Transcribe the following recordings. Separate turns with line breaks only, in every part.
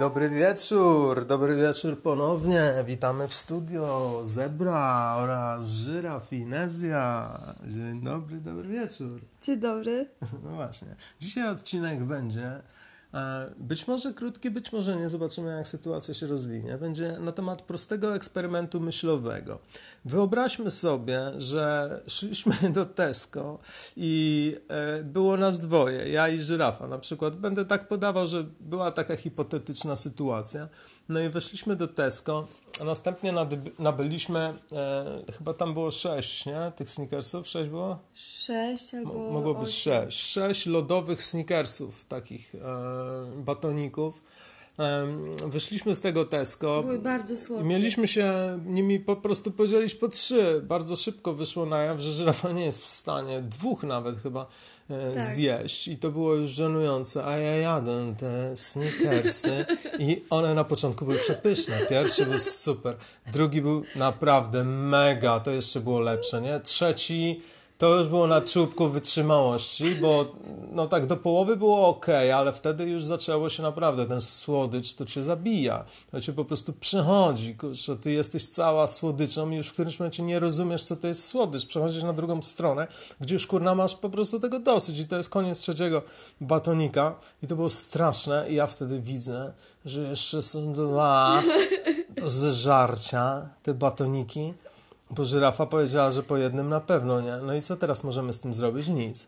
Dobry wieczór, dobry wieczór ponownie. Witamy w studio Zebra oraz Żyraf i Nezja. Dzień dobry, dobry wieczór.
Dzień dobry.
No właśnie. Dzisiaj odcinek będzie być może krótki, być może nie. Zobaczymy, jak sytuacja się rozwinie. Będzie na temat prostego eksperymentu myślowego. Wyobraźmy sobie, że szliśmy do Tesco i e, było nas dwoje, ja i żyrafa na przykład. Będę tak podawał, że była taka hipotetyczna sytuacja. No i weszliśmy do Tesco, a następnie nabyliśmy, e, chyba tam było sześć, nie? Tych sneakersów, sześć było?
Sześć albo.
Mo- Mogło być sześć. Sześć lodowych sneakersów, takich e, batoników. Wyszliśmy z tego Tesco.
Były bardzo słodkie.
mieliśmy się nimi po prostu podzielić po trzy. Bardzo szybko wyszło na jaw, że żyrafa nie jest w stanie, dwóch nawet chyba, e,
Tak.
zjeść. I to było już żenujące. A ja jadę te sneakersy i one na początku były przepyszne. Pierwszy był super, drugi był naprawdę mega, to jeszcze było lepsze, nie? Trzeci... To już było na czubku wytrzymałości, bo no tak do połowy było ok, ale wtedy już zaczęło się naprawdę, ten słodycz to cię zabija, to cię po prostu przechodzi, kurczę, ty jesteś cała słodyczą i już w którymś momencie nie rozumiesz, co to jest słodycz, przechodzisz na drugą stronę, gdzie już kurna masz po prostu tego dosyć. I to jest koniec trzeciego batonika. I to było straszne. I ja wtedy widzę, że jeszcze są dwa do zeżarcia, te batoniki, bo żyrafa powiedziała, że po jednym na pewno nie. No i co teraz możemy z tym zrobić? Nic.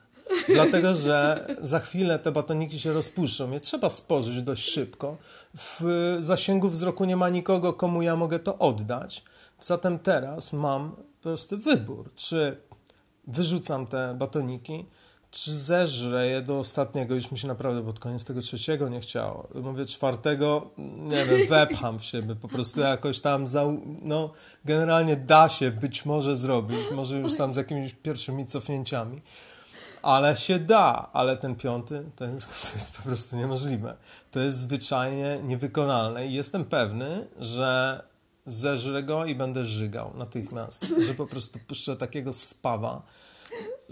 Dlatego, że za chwilę te batoniki się rozpuszczą. Je trzeba spożyć dość szybko. W zasięgu wzroku nie ma nikogo, komu ja mogę to oddać. Zatem teraz mam po prostu wybór, czy wyrzucam te batoniki, czy zeżrę je do ostatniego. Już mi się naprawdę pod koniec tego trzeciego nie chciało. Mówię czwartego, nie wiem, wepcham w siebie, po prostu jakoś tam, za, no generalnie da się być może zrobić, może już tam z jakimiś pierwszymi cofnięciami. Ale się da, ale ten piąty to jest, to jest po prostu niemożliwe. To jest zwyczajnie niewykonalne i jestem pewny, że zeżrę go i będę żygał natychmiast. Że po prostu puszczę takiego spawa,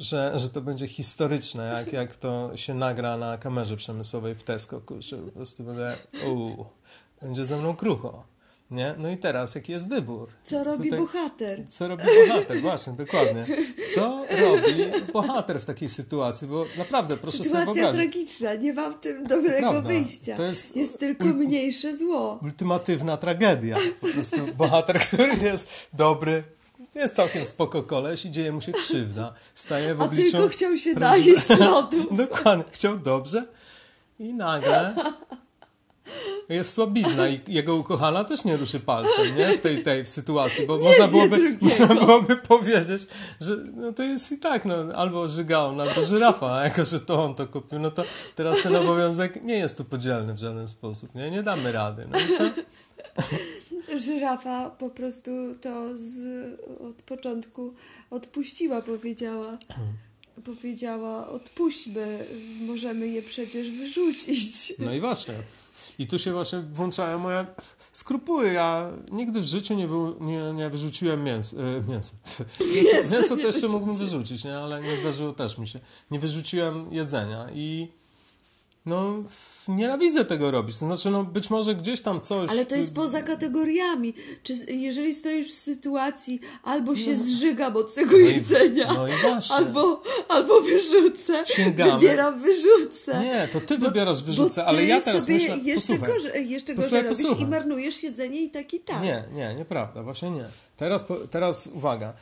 że, że to będzie historyczne, jak, jak to się nagra na kamerze przemysłowej w Tesco. Kurczę, po prostu będę, uu, będzie ze mną krucho. Nie? No i teraz, jaki jest wybór?
Co robi
Tutaj-
bohater?
co robi bohater, właśnie, dokładnie. Co robi bohater w takiej sytuacji? Bo naprawdę, proszę sobie
Sytuacja
wyobrazić.
tragiczna, nie ma w tym dobrego
Prawda.
wyjścia.
To jest-
jest tylko mniejsze zło.
Ultimatywna tragedia. Po prostu bohater, który jest dobry, jest całkiem spoko koleś i dzieje mu się krzywda. Staje w
A
obliczu...
tylko chciał się najeść lodu.
Dokładnie, chciał dobrze i nagle jest słabizna i jego ukochana też nie ruszy palcem, nie? W tej, tej sytuacji, bo można byłoby,
drugiego.
można byłoby powiedzieć, że no to jest i tak, no, albo żygaun, albo żyrafa, a jako, że to on to kupił, no to teraz ten obowiązek nie jest tu podzielny w żaden sposób, nie? Nie damy rady, no i co?
Żyrafa po prostu to z, od początku odpuściła, powiedziała. Powiedziała, odpuśćmy, możemy je przecież wyrzucić.
No i właśnie. I tu się właśnie włączają moje skrupuły. Ja nigdy w życiu nie, wy, nie, nie wyrzuciłem mięs, e, mięsa. Mięso, mięso to jeszcze mógłbym wyrzucić, nie? ale nie zdarzyło też mi się. Nie wyrzuciłem jedzenia i no nienawidzę tego robić. To znaczy, no być może gdzieś tam coś...
Ale to jest poza kategoriami. Czy jeżeli stoisz w sytuacji, albo się zżygam od tego
No i-
jedzenia,
no i właśnie.
albo, albo wyrzucę,
Sięgamy.
wybieram wyrzucę.
Nie, to ty wybierasz wyrzucę,
Bo
ale ja teraz
sobie
myślę...
jeszcze
posłuchaj.
gorzej, jeszcze
Posłuchaj,
gorzej robisz
posłuchaj.
i marnujesz jedzenie i tak i tak.
Nie, nie, nieprawda, właśnie nie. Teraz, teraz uwaga,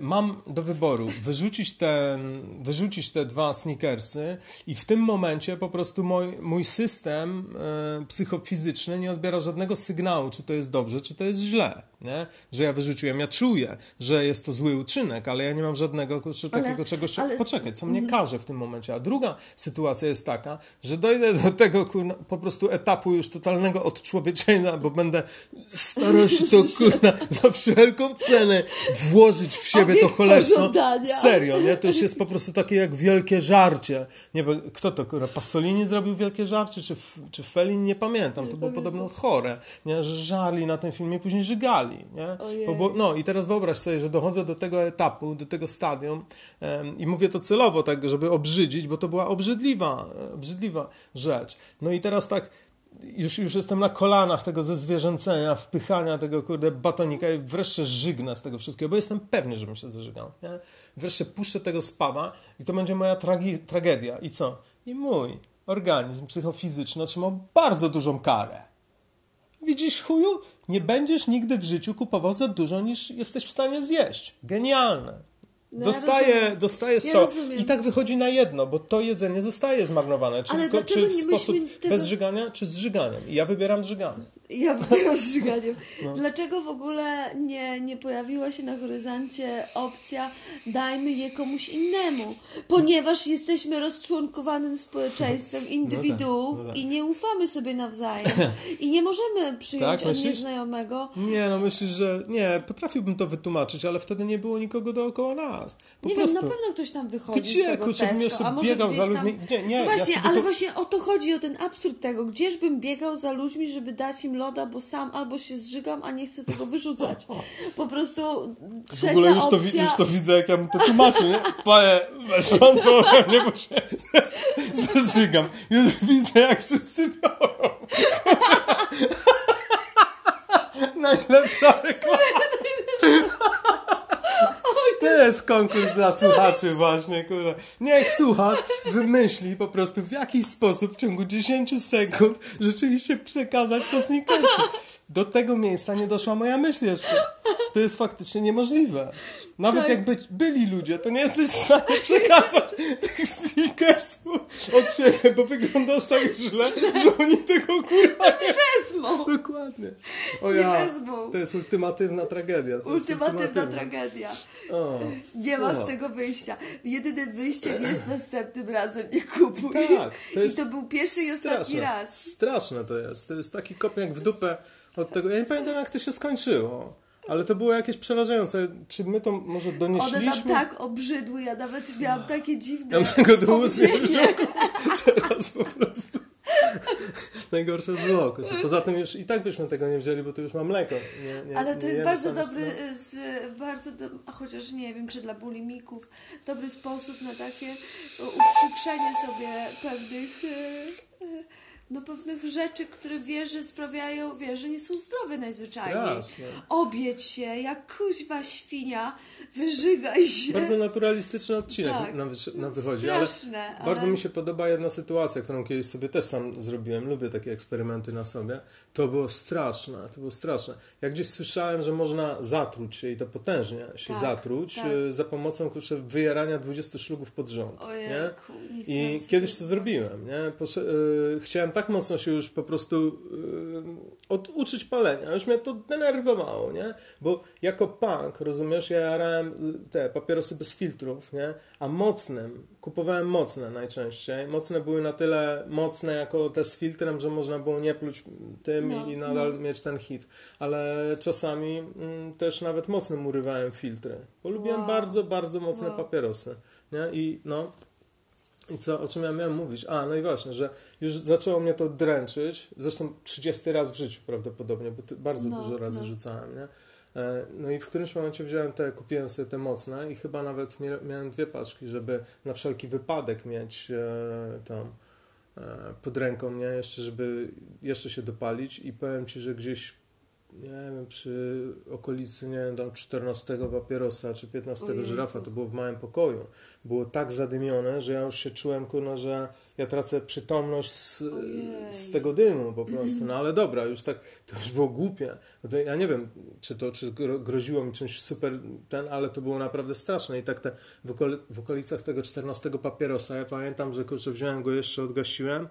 mam do wyboru wyrzucić, ten, wyrzucić te dwa sneakersy i w tym momencie po prostu mój, mój system e, psychofizyczny nie odbiera żadnego sygnału, czy to jest dobrze, czy to jest źle, nie? Że ja wyrzuciłem, ja czuję, że jest to zły uczynek, ale ja nie mam żadnego kurczę,
Ale-
takiego czegoś,
ale-
poczekaj, co mnie każe w tym momencie. A druga sytuacja jest taka, że dojdę do tego kurna, po prostu etapu już totalnego odczłowieczenia, bo będę starał się to kurna za wszelką cenę włożyć w siebie to
Obiekt
cholerstwo.
pożądania.
Serio, nie? To już jest po prostu takie jak wielkie żarcie. Nie wiem, kto to kurwa, Pasolini zrobił wielkie żarcie, czy, czy Felin, nie pamiętam. To było podobno chore, nie? Że żarli na tym filmie, później żygali, nie? No i teraz wyobraź sobie, że dochodzę do tego etapu, do tego stadium em, i mówię to celowo tak, żeby obrzydzić, bo to była obrzydliwa, e, obrzydliwa rzecz. No i teraz tak już, już jestem na kolanach tego ze zwierzęcenia, wpychania tego kurde batonika i wreszcie żygnę z tego wszystkiego, bo jestem pewny, żebym się zażygał. Nie? Wreszcie puszczę tego spada i to będzie moja tragi- tragedia. I co? I mój organizm psychofizyczny otrzymał bardzo dużą karę. Widzisz, chuju? Nie będziesz nigdy w życiu kupował za dużo, niż jesteś w stanie zjeść. Genialne.
No ja
dostaje,
rozumiem.
dostaje
Ja rozumiem.
I tak wychodzi na jedno, bo to jedzenie zostaje zmarnowane. Czy,
Ale
tylko, czy w sposób
tego-
bez żygania, czy z żyganiem. I ja wybieram żyganie.
Ja wybieram z żyganiem.
No.
Dlaczego w ogóle nie, nie pojawiła się na horyzoncie opcja dajmy je komuś innemu? Ponieważ jesteśmy rozczłonkowanym społeczeństwem indywiduów
no tak.
i nie ufamy sobie nawzajem. I nie możemy przyjąć
Tak,
od nieznajomego.
Nie, no myślisz, że nie, potrafiłbym to wytłumaczyć, ale wtedy nie było nikogo dookoła nas. Po
nie
prostu.
wiem, na pewno ktoś tam wychodzi
Gdzie,
z tego
kurczę, bym jeszcze
a może
biegał za
tam...
ludźmi? Nie, nie,
no
ja
właśnie,
sobie
ale
to-
właśnie o to chodzi, o ten absurd tego. Gdzieżbym biegał za ludźmi, żeby dać im loda, bo sam albo się zżygam, a nie chcę tego wyrzucać. Po prostu trzecia
W ogóle już to, wi-
opcja...
już to widzę, jak ja bym to tłumaczył, nie? Panie, weź pan to bo się zażygam. Już widzę, jak wszyscy biorą. Najlepsza reklama. Jest konkurs dla słuchaczy właśnie, kurwa. Niech słuchacz wymyśli po prostu w jakiś sposób w ciągu 10 sekund rzeczywiście przekazać to sneakersy. Do tego miejsca nie doszła moja myśl jeszcze. To jest faktycznie niemożliwe. Nawet
Tak.
jak by, byli ludzie, to nie jesteś w stanie przekazać tych sneakersów od siebie, bo wyglądasz tak źle, że oni tego kurwa nie
wezmą.
Dokładnie. O
Nie
ja,
wezmą.
to jest ultimatywna tragedia. To jest
Ultimatywna tragedia.
O,
Nie ma z
fuck.
tego wyjścia. Jedynym wyjściem jest następnym razem nie kupuj.
Tak, to jest
I to był pierwszy i ostatni raz.
Straszne to jest. To jest taki kopniak w dupę od tego. Ja nie pamiętam, jak to się skończyło. Ale to było jakieś przerażające. Czy my to może
One
donieśliśmy?
nam tak obrzydły, ja nawet miałam takie dziwne
Ja bym tego do wziął. Teraz po prostu. Najgorsze było. Poza tym już i tak byśmy tego nie wzięli, bo tu już mam mleko. Nie, nie,
Ale to jest bardzo dobry,
no.
y, z, bardzo do, chociaż nie wiem, czy dla bulimików, dobry sposób na takie y, uprzykrzenie sobie pewnych, y, no pewnych rzeczy, które wiesz, że sprawiają, wiesz, że nie są zdrowe najzwyczajniej.
Strasznie.
Obieć się, jak kuźwa świnia, wyżygaj się.
Bardzo naturalistyczny odcinek
Tak.
nam, nam wychodzi, ale
Straszne, ale-
bardzo mi się podoba jedna sytuacja, którą kiedyś sobie też sam zrobiłem. Lubię takie eksperymenty na sobie. To było straszne, to było straszne. Jak gdzieś słyszałem, że można zatruć się i to potężnie się
Tak,
zatruć
tak.
e, za pomocą kurczę, wyjarania 20 szlugów pod rząd.
Ojejku, nie
I kiedyś to zrobiłem, nie? Posze- e, chciałem tak mocno się już po prostu e, oduczyć palenia. Już mnie to denerwowało, nie? Bo jako punk, rozumiesz, ja jarałem y, te papierosy bez filtrów, nie? A mocnym, kupowałem mocne najczęściej. Mocne były na tyle mocne jako te z filtrem, że można było nie pluć tym
No,
i, i nadal mieć ten hit. Ale czasami mm, też nawet mocnym urywałem filtry. Bo lubiłem
Wow.
bardzo, bardzo mocne
Wow.
papierosy, nie? I no... I co, o czym ja miałem mówić? A, no i właśnie, że już zaczęło mnie to dręczyć. Zresztą 30 raz w życiu prawdopodobnie, bo bardzo
No,
dużo razy
no.
rzucałem, nie? E, No i w którymś momencie wziąłem te, kupiłem sobie te mocne i chyba nawet mia- miałem dwie paczki, żeby na wszelki wypadek mieć e, tam e, pod ręką, nie? Jeszcze, żeby jeszcze się dopalić i powiem Ci, że gdzieś nie wiem, przy okolicy, nie wiem, tam 14 papierosa czy 15
Ojejku.
żyrafa, to było w małym pokoju. Było tak zadymione, że ja już się czułem, kurno, że ja tracę przytomność z,
Ojej.
z tego dymu po prostu. No ale dobra, już tak, to już było głupie. No ja nie wiem, czy to czy gro- groziło mi czymś super ten, ale to było naprawdę straszne. I tak te, w, okoli, w okolicach tego 14 papierosa, ja pamiętam, że kurczę, wziąłem go jeszcze, odgasiłem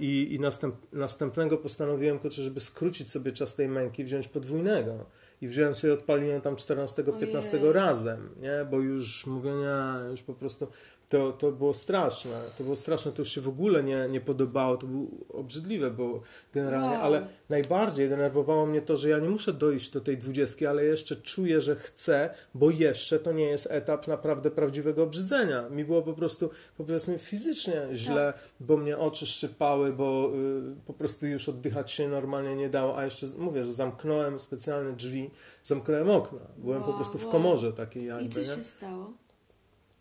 i, i następ, następnego postanowiłem, kurczę, żeby skrócić sobie czas tej męki, wziąć podwójnego. I wziąłem sobie, odpaliłem tam 14-15
Ojej.
razem, nie? Bo już mówię, nie, już po prostu to, to było straszne. To było straszne, to już się w ogóle nie, nie podobało, to było obrzydliwe, bo generalnie,
Wow.
ale najbardziej denerwowało mnie to, że ja nie muszę dojść do tej dwudziestki, ale jeszcze czuję, że chcę, bo jeszcze to nie jest etap naprawdę prawdziwego obrzydzenia. Mi było po prostu, powiedzmy, fizycznie źle, bo mnie oczy szczypały, bo y, po prostu już oddychać się normalnie nie dało, a jeszcze mówię, że zamknąłem specjalne drzwi, zamknąłem okna. Byłem po
Wow,
prostu w komorze takiej
I
jakby,
co
nie?
się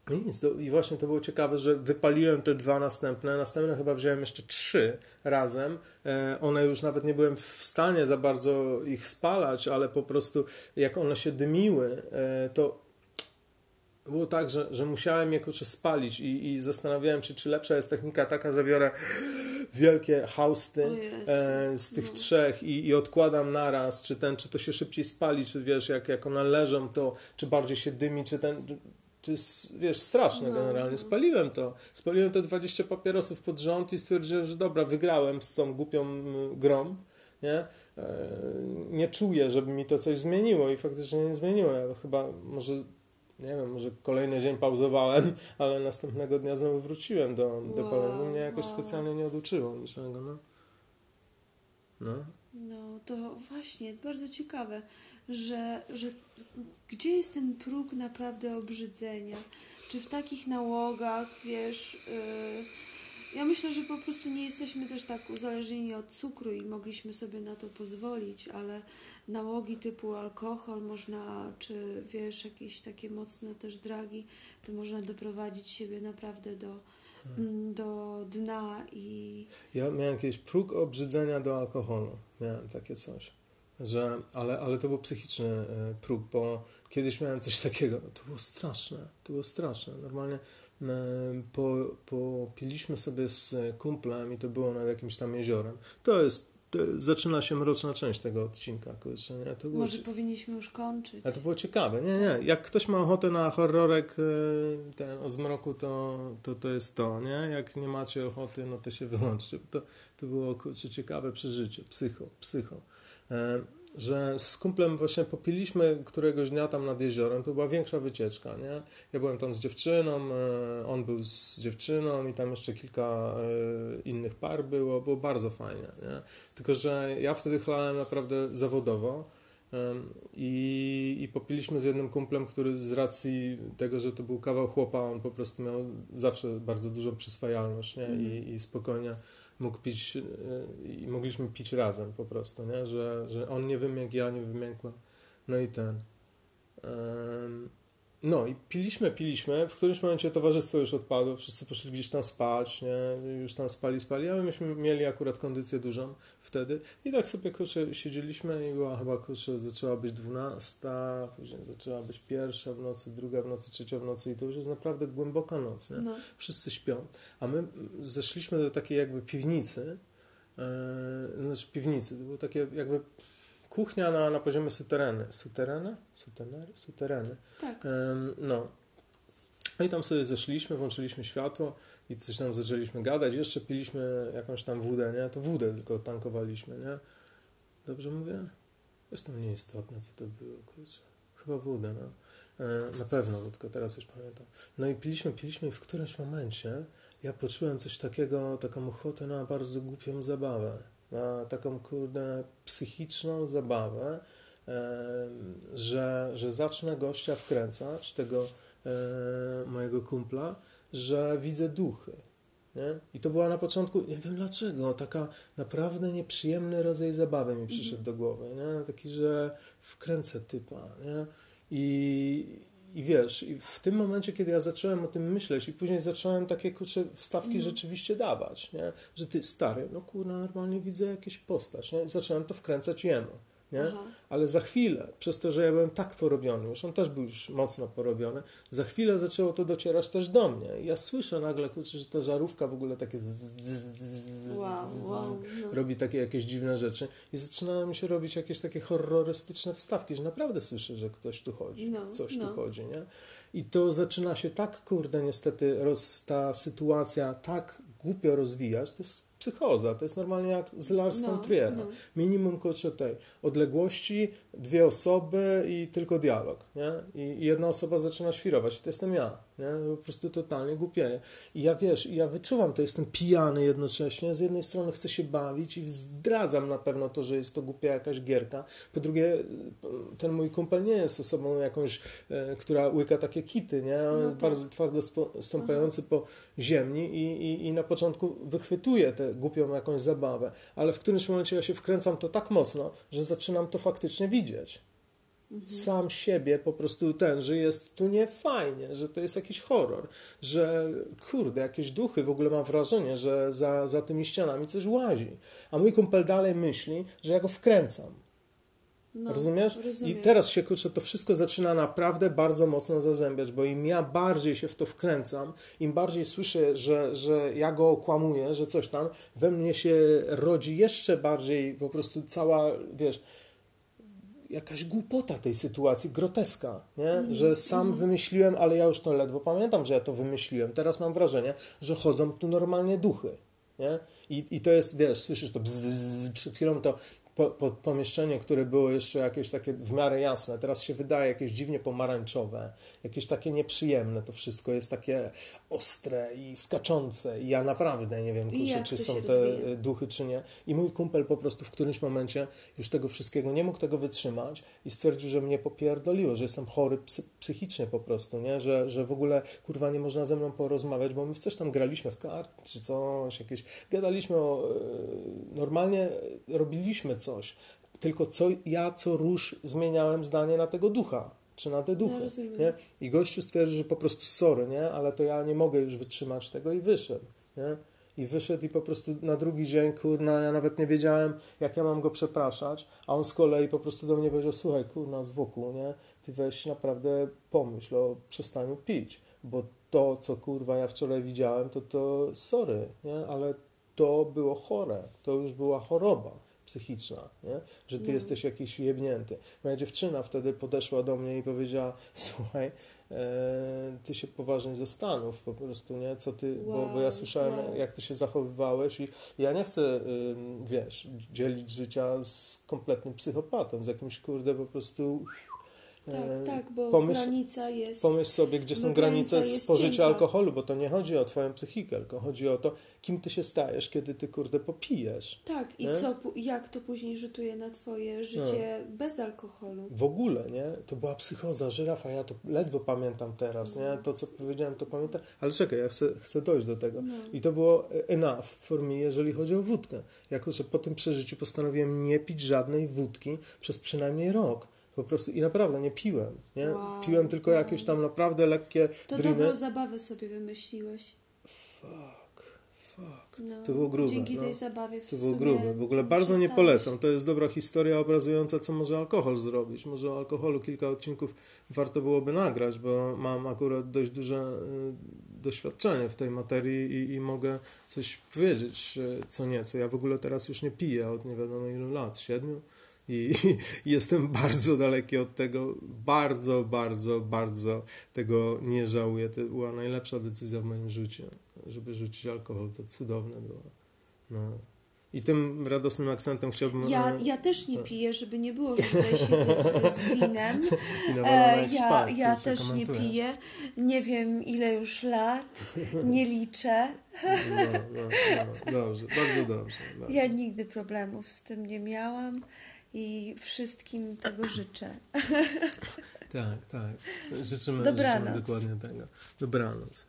stało?
Nic. To, I właśnie to było ciekawe, że wypaliłem te dwa następne. Następne chyba wziąłem jeszcze trzy razem. E, one już nawet nie byłem w stanie za bardzo ich spalać, ale po prostu jak one się dymiły, e, to było tak, że, że musiałem je kurczę spalić i, i zastanawiałem się, czy lepsza jest technika taka, że biorę wielkie hausty e, z tych
no.
trzech i, i odkładam naraz, czy ten, czy to się szybciej spali, czy wiesz, jak, jak one leżą, to czy bardziej się dymi, czy ten... To jest, wiesz, straszne
No,
generalnie.
no.
Spaliłem to. Spaliłem te 20 papierosów pod rząd i stwierdziłem, że dobra, wygrałem z tą głupią grą, nie? E, nie czuję, żeby mi to coś zmieniło i faktycznie nie zmieniło. Ja chyba może, nie wiem, może kolejny dzień pauzowałem, ale następnego dnia znowu wróciłem do, do
Wow,
palenia. Mnie jakoś
wow.
specjalnie nie oduczyło niczego, no. No.
No to właśnie, bardzo ciekawe, że, że gdzie jest ten próg naprawdę obrzydzenia? Czy w takich nałogach, wiesz, yy, ja myślę, że po prostu nie jesteśmy też tak uzależnieni od cukru i mogliśmy sobie na to pozwolić, ale nałogi typu alkohol można, czy wiesz, jakieś takie mocne też dragi, to można doprowadzić siebie naprawdę do, mm, do dna i
Ja miałem jakieś próg obrzydzenia do alkoholu. Miałem takie coś. Że, ale, ale to był psychiczny e, próg, bo kiedyś miałem coś takiego. No, to było straszne. To było straszne. Normalnie e, po, popiliśmy sobie z kumplem i to było nad jakimś tam jeziorem. To jest, to zaczyna się mroczna część tego odcinka. Kurczę, nie? To było,
może powinniśmy już kończyć.
a to było ciekawe. Nie, nie. Jak ktoś ma ochotę na horrorek e, ten o zmroku, to, to to jest to, nie? Jak nie macie ochoty, no to się wyłączcie. To, to było kurczę, ciekawe przeżycie. Psycho, psycho. E, Że z kumplem właśnie popiliśmy któregoś dnia tam nad jeziorem, to była większa wycieczka, nie? Ja byłem tam z dziewczyną, e, on był z dziewczyną i tam jeszcze kilka e, innych par było, było bardzo fajnie, nie? Tylko, że ja wtedy chlałem naprawdę zawodowo, I, I popiliśmy z jednym kumplem, który z racji tego, że to był kawał chłopa, on po prostu miał zawsze bardzo dużą przyswajalność nie? I, i spokojnie mógł pić e, i mogliśmy pić razem po prostu, nie? Że, że on nie wymiękł, ja nie wymiękłem. No i ten. No i piliśmy, piliśmy. W którymś momencie towarzystwo już odpadło, wszyscy poszli gdzieś tam spać, nie? Już tam spali, spali, ale myśmy mieli akurat kondycję dużą wtedy. I tak sobie kurczę siedzieliśmy i była chyba kurczę, zaczęła być dwunasta, później zaczęła być pierwsza w nocy, druga w nocy, trzecia w nocy i to już jest naprawdę głęboka noc, nie?
No.
Wszyscy śpią. A my zeszliśmy do takiej jakby piwnicy, e, znaczy piwnicy, to było takie jakby kuchnia na, na poziomie sutereny. Suterena? Sutenery? Sutereny.
Tak.
No. No i tam sobie zeszliśmy, włączyliśmy światło i coś tam zaczęliśmy gadać. Jeszcze piliśmy jakąś tam wódę, nie? To wódę tylko tankowaliśmy, nie? Dobrze mówię? Zresztą nieistotne, co to było, kurczę. Chyba wódę, no. Na pewno, bo tylko teraz już pamiętam. No i piliśmy, piliśmy i w którymś momencie ja poczułem coś takiego, taką ochotę na bardzo głupią zabawę. Na taką, kurde, psychiczną zabawę, że, że zacznę gościa wkręcać, tego e, mojego kumpla, że widzę duchy. Nie? I to była na początku, nie wiem dlaczego, taka naprawdę nieprzyjemny rodzaj zabawy mi przyszedł do głowy. Nie? Taki, że wkręcę typa. Nie? I, I wiesz, i w tym momencie, kiedy ja zacząłem o tym myśleć i później zacząłem takie kurczę wstawki rzeczywiście dawać, nie? że ty stary, no kurna, normalnie widzę jakieś postać. Nie? I zacząłem to wkręcać jemu. Nie?
Aha.
Ale za chwilę, przez to, że ja byłem tak porobiony, już on też był już mocno porobiony, za chwilę zaczęło to docierać też do mnie. I ja słyszę nagle, kurczę, że ta żarówka w ogóle takie
Wow, wow. No.
robi takie jakieś dziwne rzeczy i zaczynają mi się robić jakieś takie horrorystyczne wstawki, że naprawdę słyszę, że ktoś tu chodzi,
No,
coś
no.
tu chodzi, nie? I to zaczyna się tak, kurde, niestety roz, ta sytuacja tak głupio rozwijać, to jest psychoza, to jest normalnie jak z Lars von
No,
Triera.
no.
Minimum kurczę tej odległości, dwie osoby i tylko dialog, nie? I, jedna osoba zaczyna świrować i to jestem ja, nie? Po prostu totalnie głupieję. I ja wiesz, ja wyczuwam to, jestem pijany jednocześnie, z jednej strony chcę się bawić i zdradzam na pewno to, że jest to głupia jakaś gierka, po drugie ten mój kumpel nie jest osobą jakąś, e, która łyka takie kity, nie? On
No tak.
bardzo twardo stąpający po ziemi i, i, i na początku wychwytuje tę głupią jakąś zabawę, ale w którymś momencie ja się wkręcam to tak mocno, że zaczynam to faktycznie widzieć. sam siebie po prostu ten, że jest tu nie fajnie, że to jest jakiś horror, że kurde, jakieś duchy, w ogóle mam wrażenie, że za, za tymi ścianami coś łazi. A mój kumpel dalej myśli, że ja go wkręcam.
No,
Rozumiesz?
Rozumiem.
I teraz się kurczę, to wszystko zaczyna naprawdę bardzo mocno zazębiać, bo im ja bardziej się w to wkręcam, im bardziej słyszę, że, że ja go okłamuję, że coś tam, we mnie się rodzi jeszcze bardziej po prostu cała, wiesz, jakaś głupota tej sytuacji, groteska, nie? że sam wymyśliłem, ale ja już to ledwo pamiętam, że ja to wymyśliłem. Teraz mam wrażenie, że chodzą tu normalnie duchy. Nie? I, I to jest, wiesz, słyszysz to bzz, bzz, przed chwilą to po, po, pomieszczenie, które było jeszcze jakieś takie w miarę jasne, teraz się wydaje jakieś dziwnie pomarańczowe, jakieś takie nieprzyjemne, to wszystko jest takie ostre i skaczące i ja naprawdę nie wiem, kurczę, czy są te
rozwija?
duchy, czy nie. I mój kumpel po prostu w którymś momencie już tego wszystkiego nie mógł tego wytrzymać i stwierdził, że mnie popierdoliło, że jestem chory psy, psychicznie po prostu, nie? Że, że w ogóle kurwa nie można ze mną porozmawiać, bo my w coś tam graliśmy w kart czy coś, jakieś gadaliśmy o e, normalnie robiliśmy coś, tylko co ja co rusz zmieniałem zdanie na tego ducha. Czy na te duchy.
rozumiem.
nie? I gościu stwierdził, że po prostu sorry, nie? ale to ja nie mogę już wytrzymać tego i wyszedł. Nie? I wyszedł i po prostu na drugi dzień, kurna, ja nawet nie wiedziałem, jak ja mam go przepraszać, a on z kolei po prostu do mnie powiedział, słuchaj, kurna, z wokół, nie? Ty weź naprawdę pomyśl o przestaniu pić, bo to, co kurwa ja wczoraj widziałem, to to sorry, nie? Ale to było chore, to już była choroba psychiczna, nie? że ty
No.
jesteś jakiś jebnięty. Moja dziewczyna wtedy podeszła do mnie i powiedziała, słuchaj, e, ty się poważnie zastanów po prostu, nie? Co ty, bo, bo ja
Wow,
słyszałem,
wow.
jak ty się zachowywałeś i ja nie chcę, ym, wiesz, dzielić życia z kompletnym psychopatą, z jakimś, kurde, po prostu...
Tak,
e,
tak, bo
pomyśl-
granica jest...
Pomyśl sobie, gdzie są
No,
granice spożycia
cienka.
alkoholu, bo to nie chodzi o twoją psychikę, tylko chodzi o to, kim ty się stajesz, kiedy ty, kurde, popijesz.
Tak, i
Nie?
co, pu- jak to później rzutuje na twoje życie bez alkoholu?
W ogóle, nie? To była psychoza, żyrafa, ja to ledwo pamiętam teraz, nie? To, co powiedziałem, to pamiętam, ale czekaj, ja chcę, chcę dojść do tego. I to było enough for me, jeżeli chodzi o wódkę. Jako, że po tym przeżyciu postanowiłem nie pić żadnej wódki przez przynajmniej rok. Po prostu i naprawdę nie piłem, nie?
Wow,
Piłem tylko
wow.
jakieś tam naprawdę lekkie
To
driny.
dobrą zabawę sobie wymyśliłeś.
Fuck, fuck.
No,
To było grube.
Dzięki
no.
tej zabawie w
To było grube. W ogóle bardzo nie polecam. To jest dobra historia obrazująca, co może alkohol zrobić. Może o alkoholu kilka odcinków warto byłoby nagrać, bo mam akurat dość duże y, doświadczenie w tej materii i, i mogę coś powiedzieć, y, co nieco. Ja w ogóle teraz już nie piję od nie wiadomo ilu lat, siedmiu. I, I jestem bardzo daleki od tego, bardzo, bardzo, bardzo tego nie żałuję. To była najlepsza decyzja w moim życiu, żeby rzucić alkohol. To cudowne było. No. I tym radosnym akcentem chciałbym...
Ja, ja też nie piję, żeby nie było, że tutaj siedzę z winem. E, ja ja też nie piję. Nie wiem ile już lat. Nie liczę.
No, no, no, dobrze, bardzo dobrze. bardzo.
Ja nigdy problemów z tym nie miałam i wszystkim tego życzę.
Tak, tak. Życzymy,
Dobranoc.
życzymy dokładnie tego. Dobranoc.